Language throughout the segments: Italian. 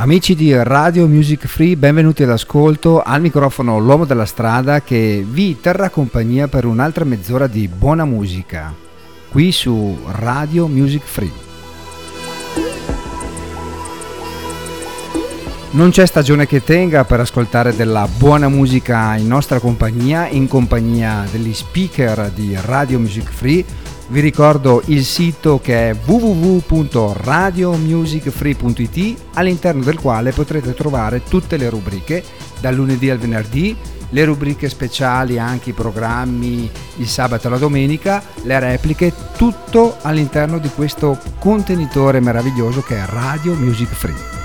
Amici di Radio Music Free, benvenuti all'ascolto. Al microfono l'uomo della strada che vi terrà compagnia per un'altra mezz'ora di buona musica qui su Radio Music Free. Non c'è stagione che tenga per ascoltare della buona musica in nostra compagnia, in compagnia degli speaker di Radio Music Free vi ricordo il sito che è www.radiomusicfree.it all'interno del quale potrete trovare tutte le rubriche dal lunedì al venerdì, le rubriche speciali, anche i programmi il sabato e la domenica, le repliche, tutto all'interno di questo contenitore meraviglioso che è Radio Music Free.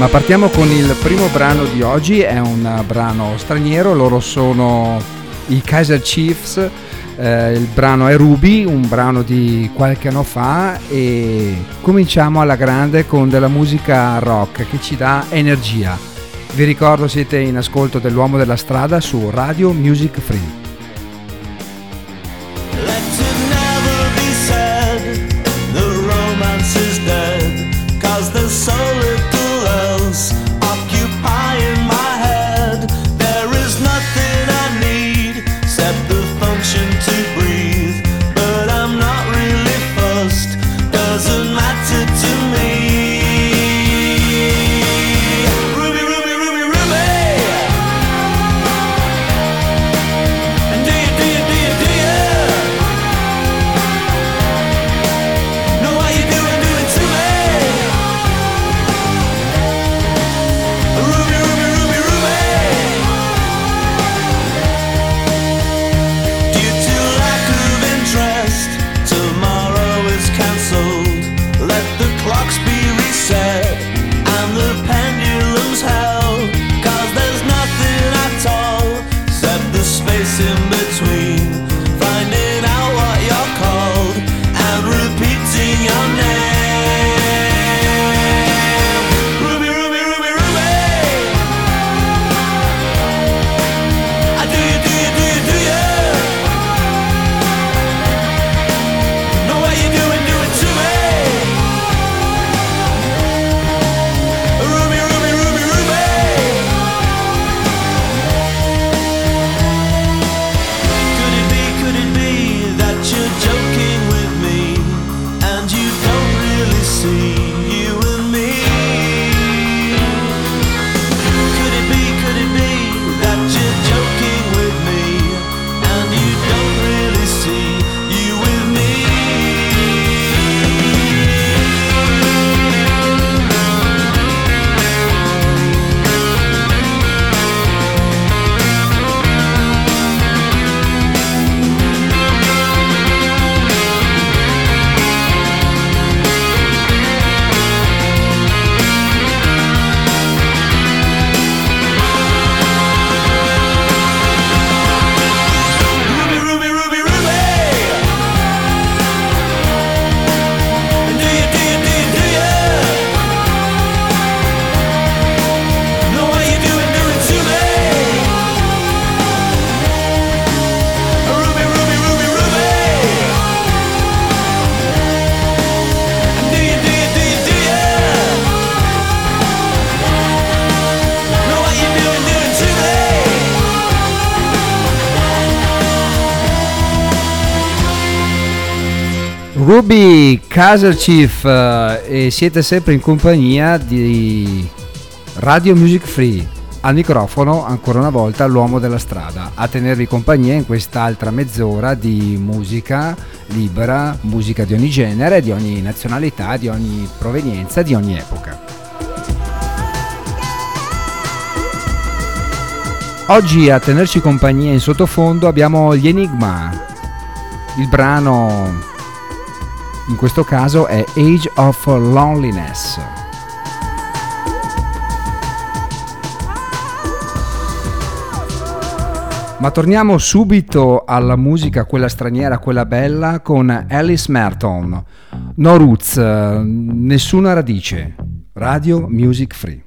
Ma partiamo con il primo brano di oggi, è un brano straniero, loro sono i Kaiser Chiefs, eh, il brano è Ruby, un brano di qualche anno fa e cominciamo alla grande con della musica rock che ci dà energia. Vi ricordo siete in ascolto dell'uomo della strada su Radio Music Free. Ruby Kaiser Chief eh, e siete sempre in compagnia di Radio Music Free. Al microfono ancora una volta l'uomo della strada a tenervi compagnia in quest'altra mezz'ora di musica libera, musica di ogni genere, di ogni nazionalità, di ogni provenienza, di ogni epoca. Oggi a tenerci compagnia in sottofondo abbiamo gli Enigma, il brano in questo caso è Age of Loneliness. Ma torniamo subito alla musica, quella straniera, quella bella, con Alice Merton. No roots, nessuna radice. Radio Music Free.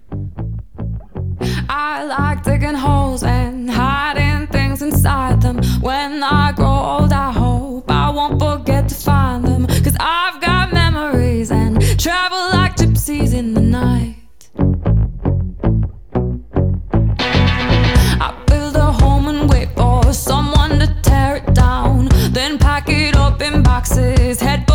I like digging holes and hiding things inside them when I grow boxes, head.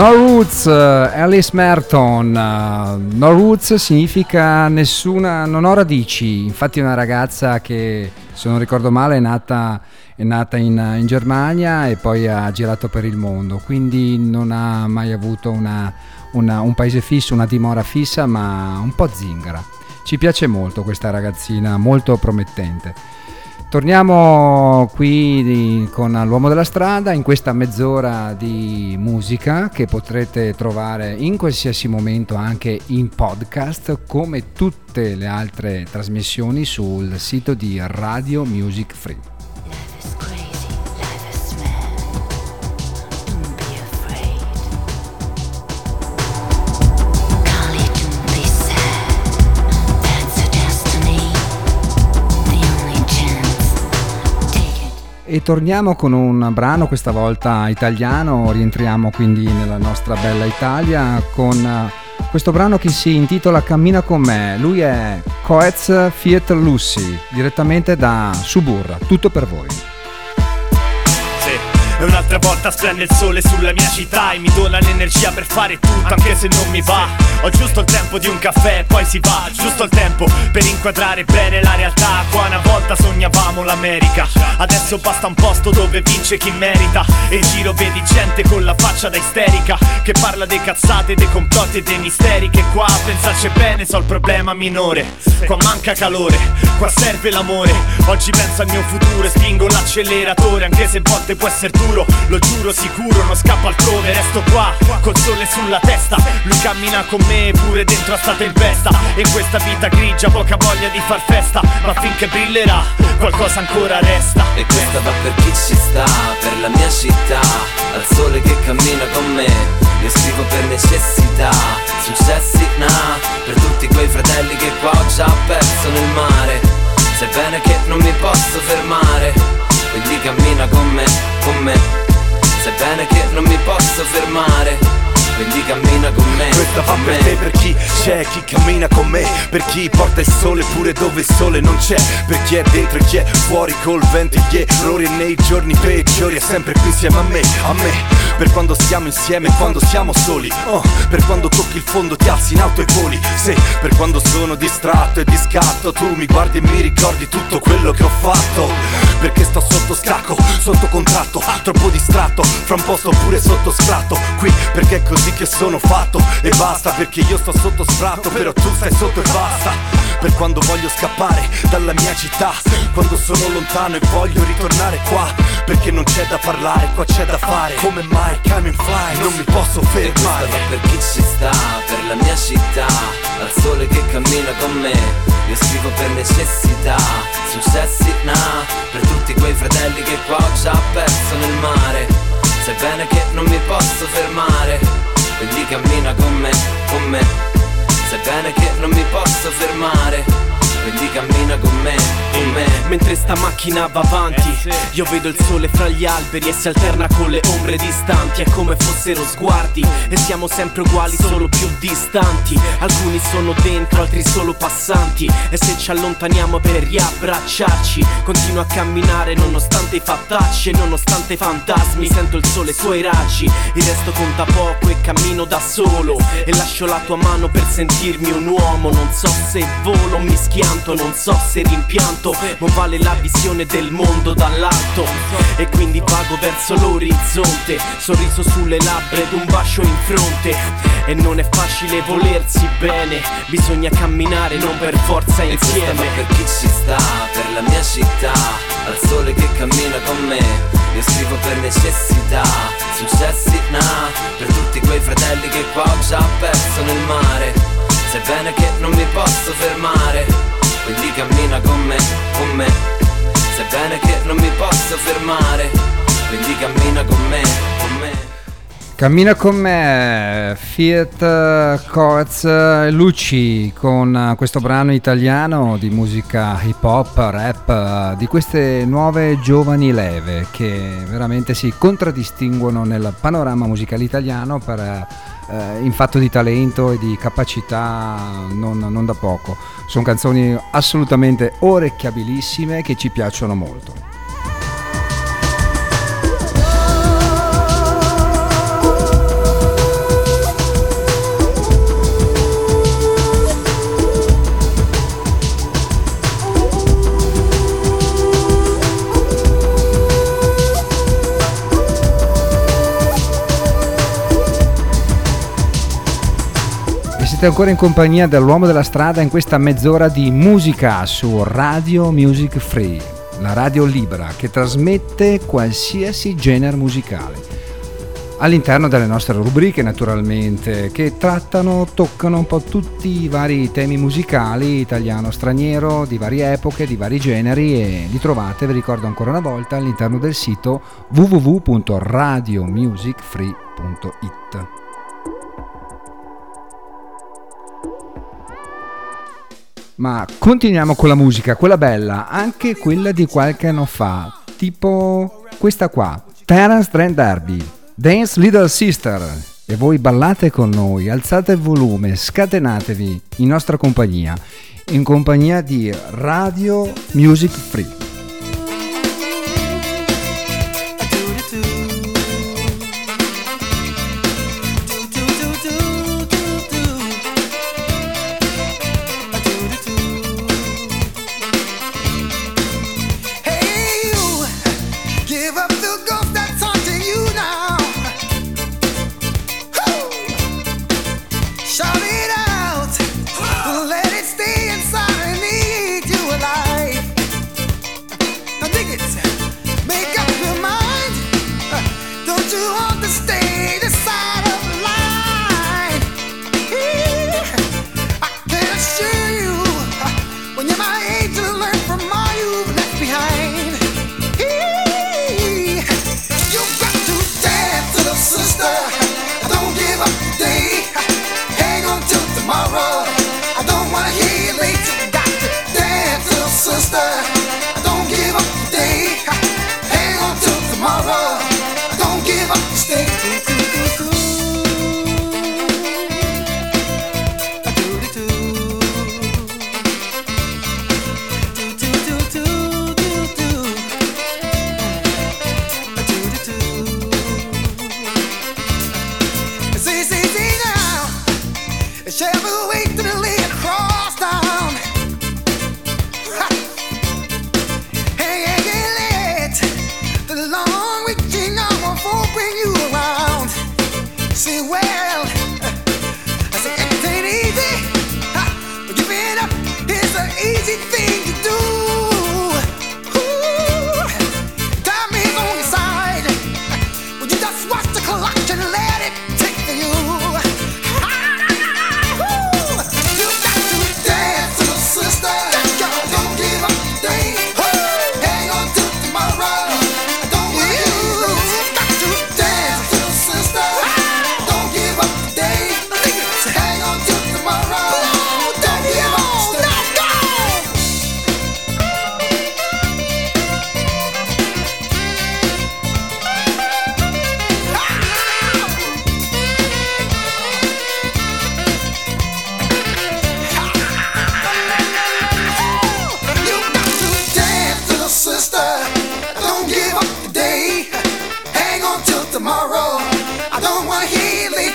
Norwoods, eh, Alice Merton. Norwoods significa nessuna, non ho radici. Infatti è una ragazza che, se non ricordo male, è nata, è nata in, in, Germania e poi ha girato per il mondo. Quindi non ha mai avuto una, una, un paese fisso, una dimora fissa, ma un po' zingara. Ci piace molto questa ragazzina, molto promettente. Torniamo qui di, con l'uomo della strada in questa mezz'ora di musica che potrete trovare in qualsiasi momento anche in podcast come tutte le altre trasmissioni sul sito di Radio Music Free. E torniamo con un brano, questa volta italiano, rientriamo quindi nella nostra bella Italia con eh, questo brano che si intitola Cammina con me. Lui è Coetz Fiat Lucy, direttamente da Suburra, tutto per voi. E un'altra volta splende il sole sulla mia città E mi dona l'energia per fare tutto anche se non mi va. Ho giusto il tempo di un caffè e poi si va. Giusto il tempo per inquadrare bene la realtà. Qua una volta sognavamo l'America. Adesso basta un posto dove vince chi merita. E in giro vedi gente con la faccia da isterica Che parla dei cazzate, dei complotti e dei misteri. Che qua a pensarci bene so il problema minore. Qua manca calore, qua serve l'amore. Oggi penso al mio futuro e spingo l'acceleratore Anche se a volte può essere duro Lo giuro sicuro, non scappo altrove Resto qua, col sole sulla testa. Lui cammina con me pure dentro a sta tempesta E questa vita grigia poca voglia di far festa. Ma finché brillerà, qualcosa ancora resta. E questa va per chi ci sta, per la mia città. Al sole che cammina con me Io scrivo per necessità. Successi, nah Per tutti quei fratelli che qua ho già perso nel mare. Sebbene che non mi posso fermare Quindi cammina con me, con me Sebbene che non mi posso fermare quindi cammina con me Questa va per te, per chi c'è, chi cammina con me. Per chi porta il sole pure dove il sole non c'è. Per chi è dentro e chi è fuori col vento e gli errori E nei giorni peggiori è sempre qui insieme a me, a me. Per quando stiamo insieme e quando siamo soli oh, Per quando tocchi il fondo ti alzi in auto e voli. Sì, per quando sono distratto e di scatto Tu mi guardi e mi ricordi tutto quello che ho fatto. Perché sto sotto scacco, sotto contratto Troppo distratto, fra un po' sto pure sotto scratto. Qui perché è così che sono fatto E basta perché io sto sotto sfratto Però tu stai sotto e basta. Per quando voglio scappare dalla mia città Quando sono lontano e voglio ritornare qua Perché non c'è da parlare, qua c'è da fare. Come mai, coming fly, non mi posso fermare. Va per chi ci sta, per la mia città. Al sole che cammina con me Io scrivo per necessità. Successi, nah Per tutti quei fratelli che qua ho già perso nel mare. Sebbene che non mi posso fermare Quindi cammina con me, con me Sebbene che non mi posso fermare quindi cammina con me, con me. Mentre sta macchina va avanti. Io vedo il sole fra gli alberi e si alterna con le ombre distanti. È come fossero sguardi. E siamo sempre uguali, solo più distanti. Alcuni sono dentro, altri solo passanti. E se ci allontaniamo per riabbracciarci Continuo a camminare nonostante i fattacci E nonostante i fantasmi. Sento il sole e i suoi raggi. Il resto conta poco e cammino da solo. E lascio la tua mano per sentirmi un uomo. Non so se volo, mi schianto Non so se rimpianto Ma vale la visione del mondo dall'alto. E quindi vago verso l'orizzonte Sorriso sulle labbra ed un bacio in fronte. E non è facile volersi bene Bisogna camminare non per forza E insieme. per chi ci sta, per la mia città Al sole che cammina con me. Io scrivo per necessità Successi, nah Per tutti quei fratelli che qua ho già perso nel mare Sebbene che non mi posso fermare Quindi cammina con me, con me. Sebbene che non mi posso fermare Quindi cammina con me, con me. Cammina con me Fiat Coez Luci con questo brano italiano di musica hip hop, rap, di queste nuove giovani leve che veramente si contraddistinguono nel panorama musicale italiano per, eh, in fatto di talento e di capacità non, non da poco. Sono canzoni assolutamente orecchiabilissime che ci piacciono molto. Siete ancora in compagnia dell'uomo della strada in questa mezz'ora di musica su Radio Music Free, la radio libera che trasmette qualsiasi genere musicale. All'interno delle nostre rubriche naturalmente, che trattano, toccano un po' tutti i vari temi musicali, italiano, straniero, di varie epoche, di vari generi e li trovate, vi ricordo ancora una volta, all'interno del sito www.radiomusicfree.it. Ma continuiamo con la musica, quella bella, anche quella di qualche anno fa, tipo questa qua, Terence Trent Darby, Dance Little Sister. E voi ballate con noi, alzate il volume, scatenatevi in nostra compagnia, in compagnia di Radio Music Free. See where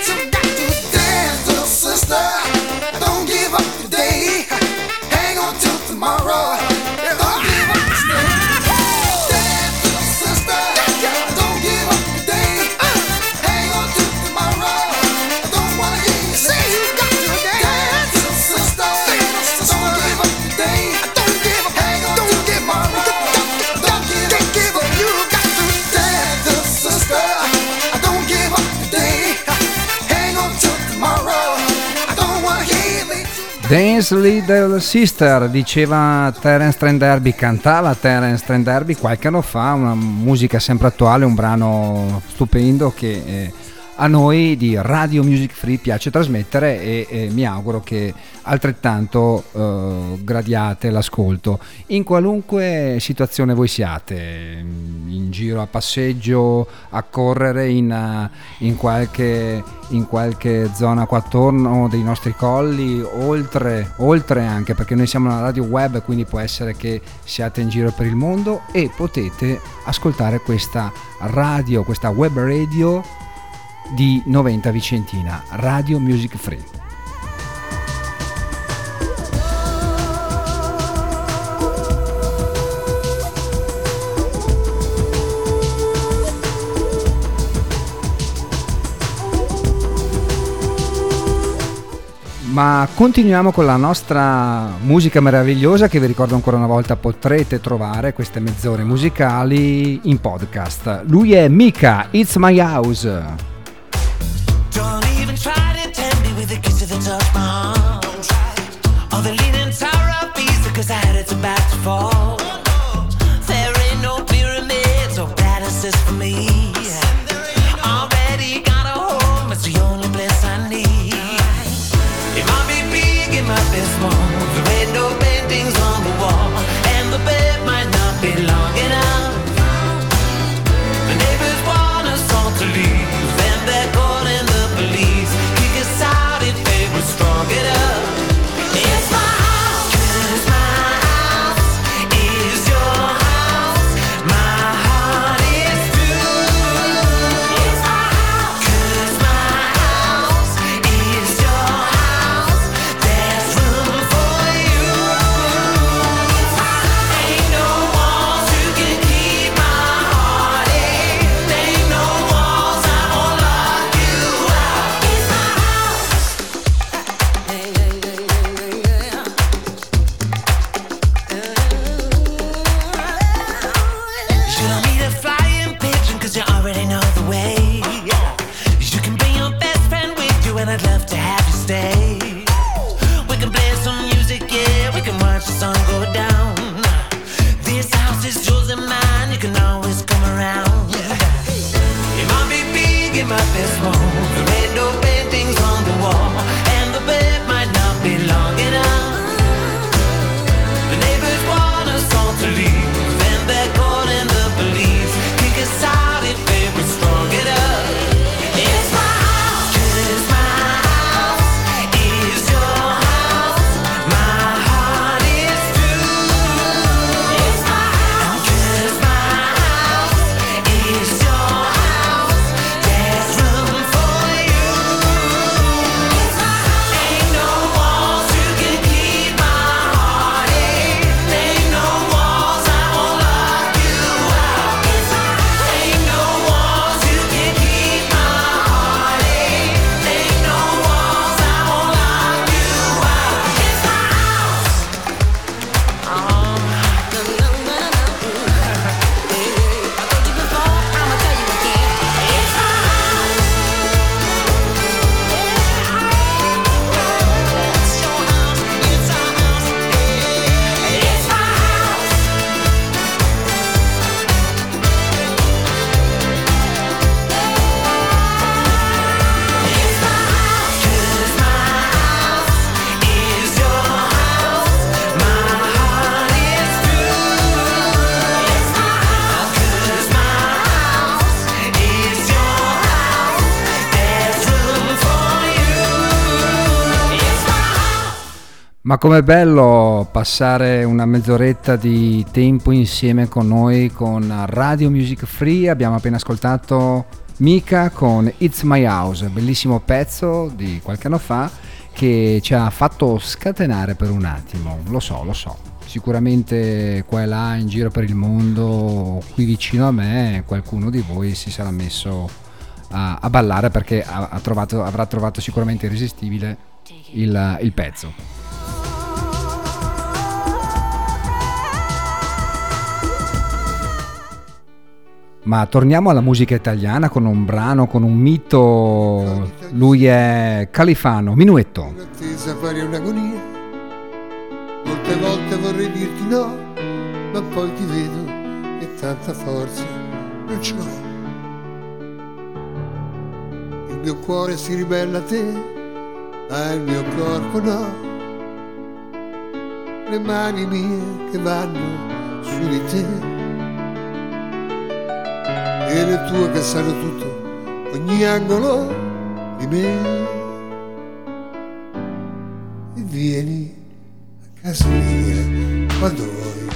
to Dance Little Sister, diceva Terence Trent Derby, cantava Terence Trent Derby qualche anno fa, una musica sempre attuale, un brano stupendo che eh, a noi di Radio Music Free piace trasmettere e, e mi auguro che altrettanto eh, gradiate l'ascolto. In qualunque situazione voi siate, in giro a passeggio, a correre in, eh, in, qualche, in qualche, zona qua attorno dei nostri colli, oltre, oltre anche perché noi siamo una radio web, quindi può essere che siate in giro per il mondo e potete ascoltare questa radio, questa web radio di 90 Vicentina, Radio Music Free. ma continuiamo con la nostra musica meravigliosa che vi ricordo ancora una volta potrete trovare queste mezz'ore musicali in podcast. Lui è Mika, It's My House. fall. There ain't no pyramids or palaces for me. Ma com'è bello passare una mezz'oretta di tempo insieme con noi con Radio Music Free. Abbiamo appena ascoltato Mika con It's My House, bellissimo pezzo di qualche anno fa che ci ha fatto scatenare per un attimo. Lo so, lo so. Sicuramente qua e là in giro per il mondo, qui vicino a me, qualcuno di voi si sarà messo a, a ballare perché ha- ha trovato- avrà trovato sicuramente irresistibile il- il pezzo. Ma torniamo alla musica italiana con un brano, con un mito. Lui è Califano, Minuetto. Un'attesa a un'agonia. Molte volte vorrei dirti no, ma poi ti vedo e tanta forza non ce l'ho. Il mio cuore si ribella a te, ma il mio corpo no. Le mani mie che vanno su di te e le tue che sanno tutto, ogni angolo di me. E vieni a casa mia quando vuoi,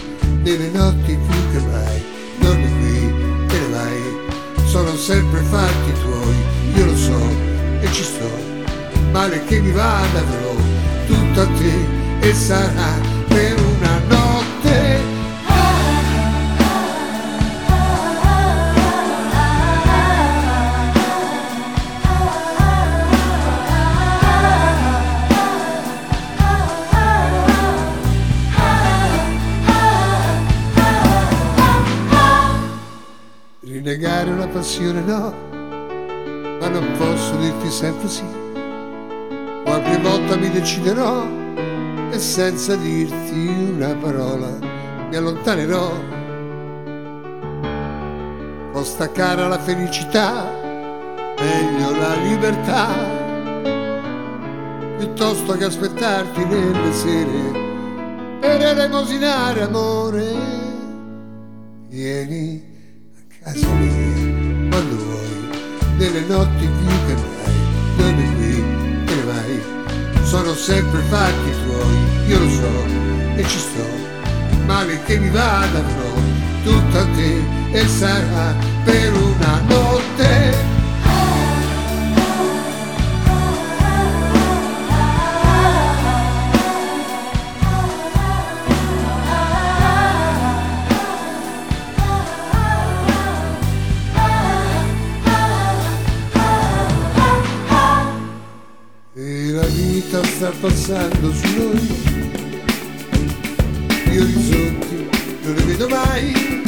nelle notti più che mai, dormi qui, te ne vai, sono sempre fatti tuoi, io lo so e ci sto, male che mi vada avrò tutto a te e sarà No, ma non posso dirti sempre sì. Qualche volta mi deciderò e senza dirti una parola mi allontanerò. Costa cara la felicità, meglio la libertà, piuttosto che aspettarti nelle sere per elemosinare amore. Vieni a casa mia nelle notti più che mai, dormi qui, te ne vai. Sono sempre fatti tuoi, io lo so e ci sto, male che mi vada avrò tutto a te e sarà per una notte. Passando su noi, gli orizzonti non li vedo mai,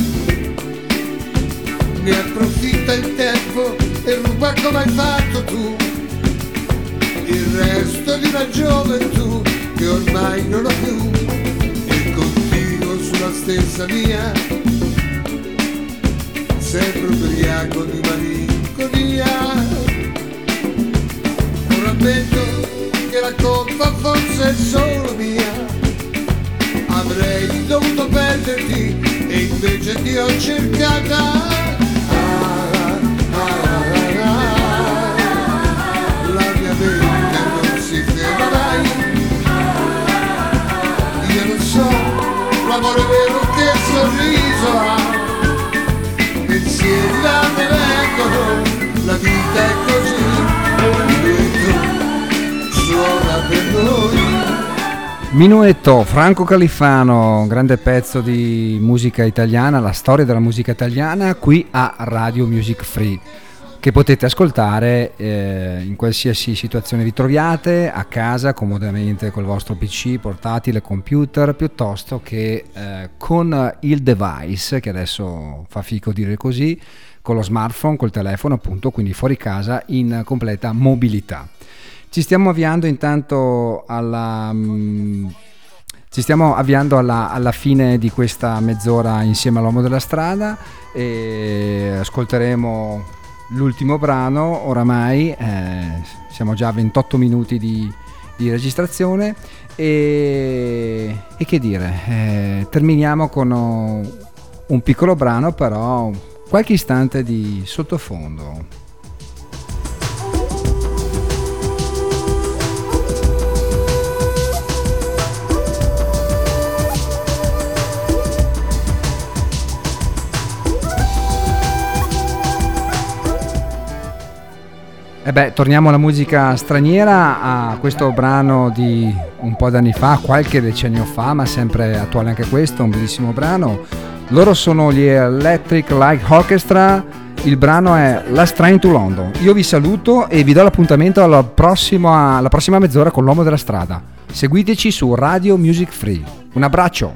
ne approfitta il tempo e ruba come hai fatto tu, il resto di una gioventù che ormai non ho più. E continuo sulla stessa via. Sempre ubriaco di malinconia. Un rammento la colpa forse è solo mia. Avrei dovuto perderti e invece ti ho cercata. La mia mente non si ferma mai. Io non so l'amore vero che sorriso ha. Pensieri da me vengono la vita è così suona per noi Minuetto, Franco Califano, grande pezzo di musica italiana, la storia della musica italiana, qui a Radio Music Free, che potete ascoltare eh, in qualsiasi situazione vi troviate, a casa, comodamente col vostro PC, portatile, computer, piuttosto che eh, con il device, che adesso fa fico dire così, con lo smartphone, col telefono appunto, quindi fuori casa in completa mobilità. Ci stiamo avviando intanto alla... mm, ci stiamo avviando alla, alla fine di questa mezz'ora insieme all'uomo della strada e ascolteremo l'ultimo brano, oramai eh, siamo già a 28 minuti di, di registrazione e, e che dire, eh, terminiamo con un piccolo brano però qualche istante di sottofondo. E beh, torniamo alla musica straniera, a questo brano di un po' d'anni fa, qualche decennio fa, ma sempre attuale anche questo, un bellissimo brano. Loro sono gli Electric Light Orchestra, il brano è Last Train to London. Io vi saluto e vi do l'appuntamento alla prossima, alla prossima mezz'ora con l'uomo della strada. Seguiteci su Radio Music Free. Un abbraccio!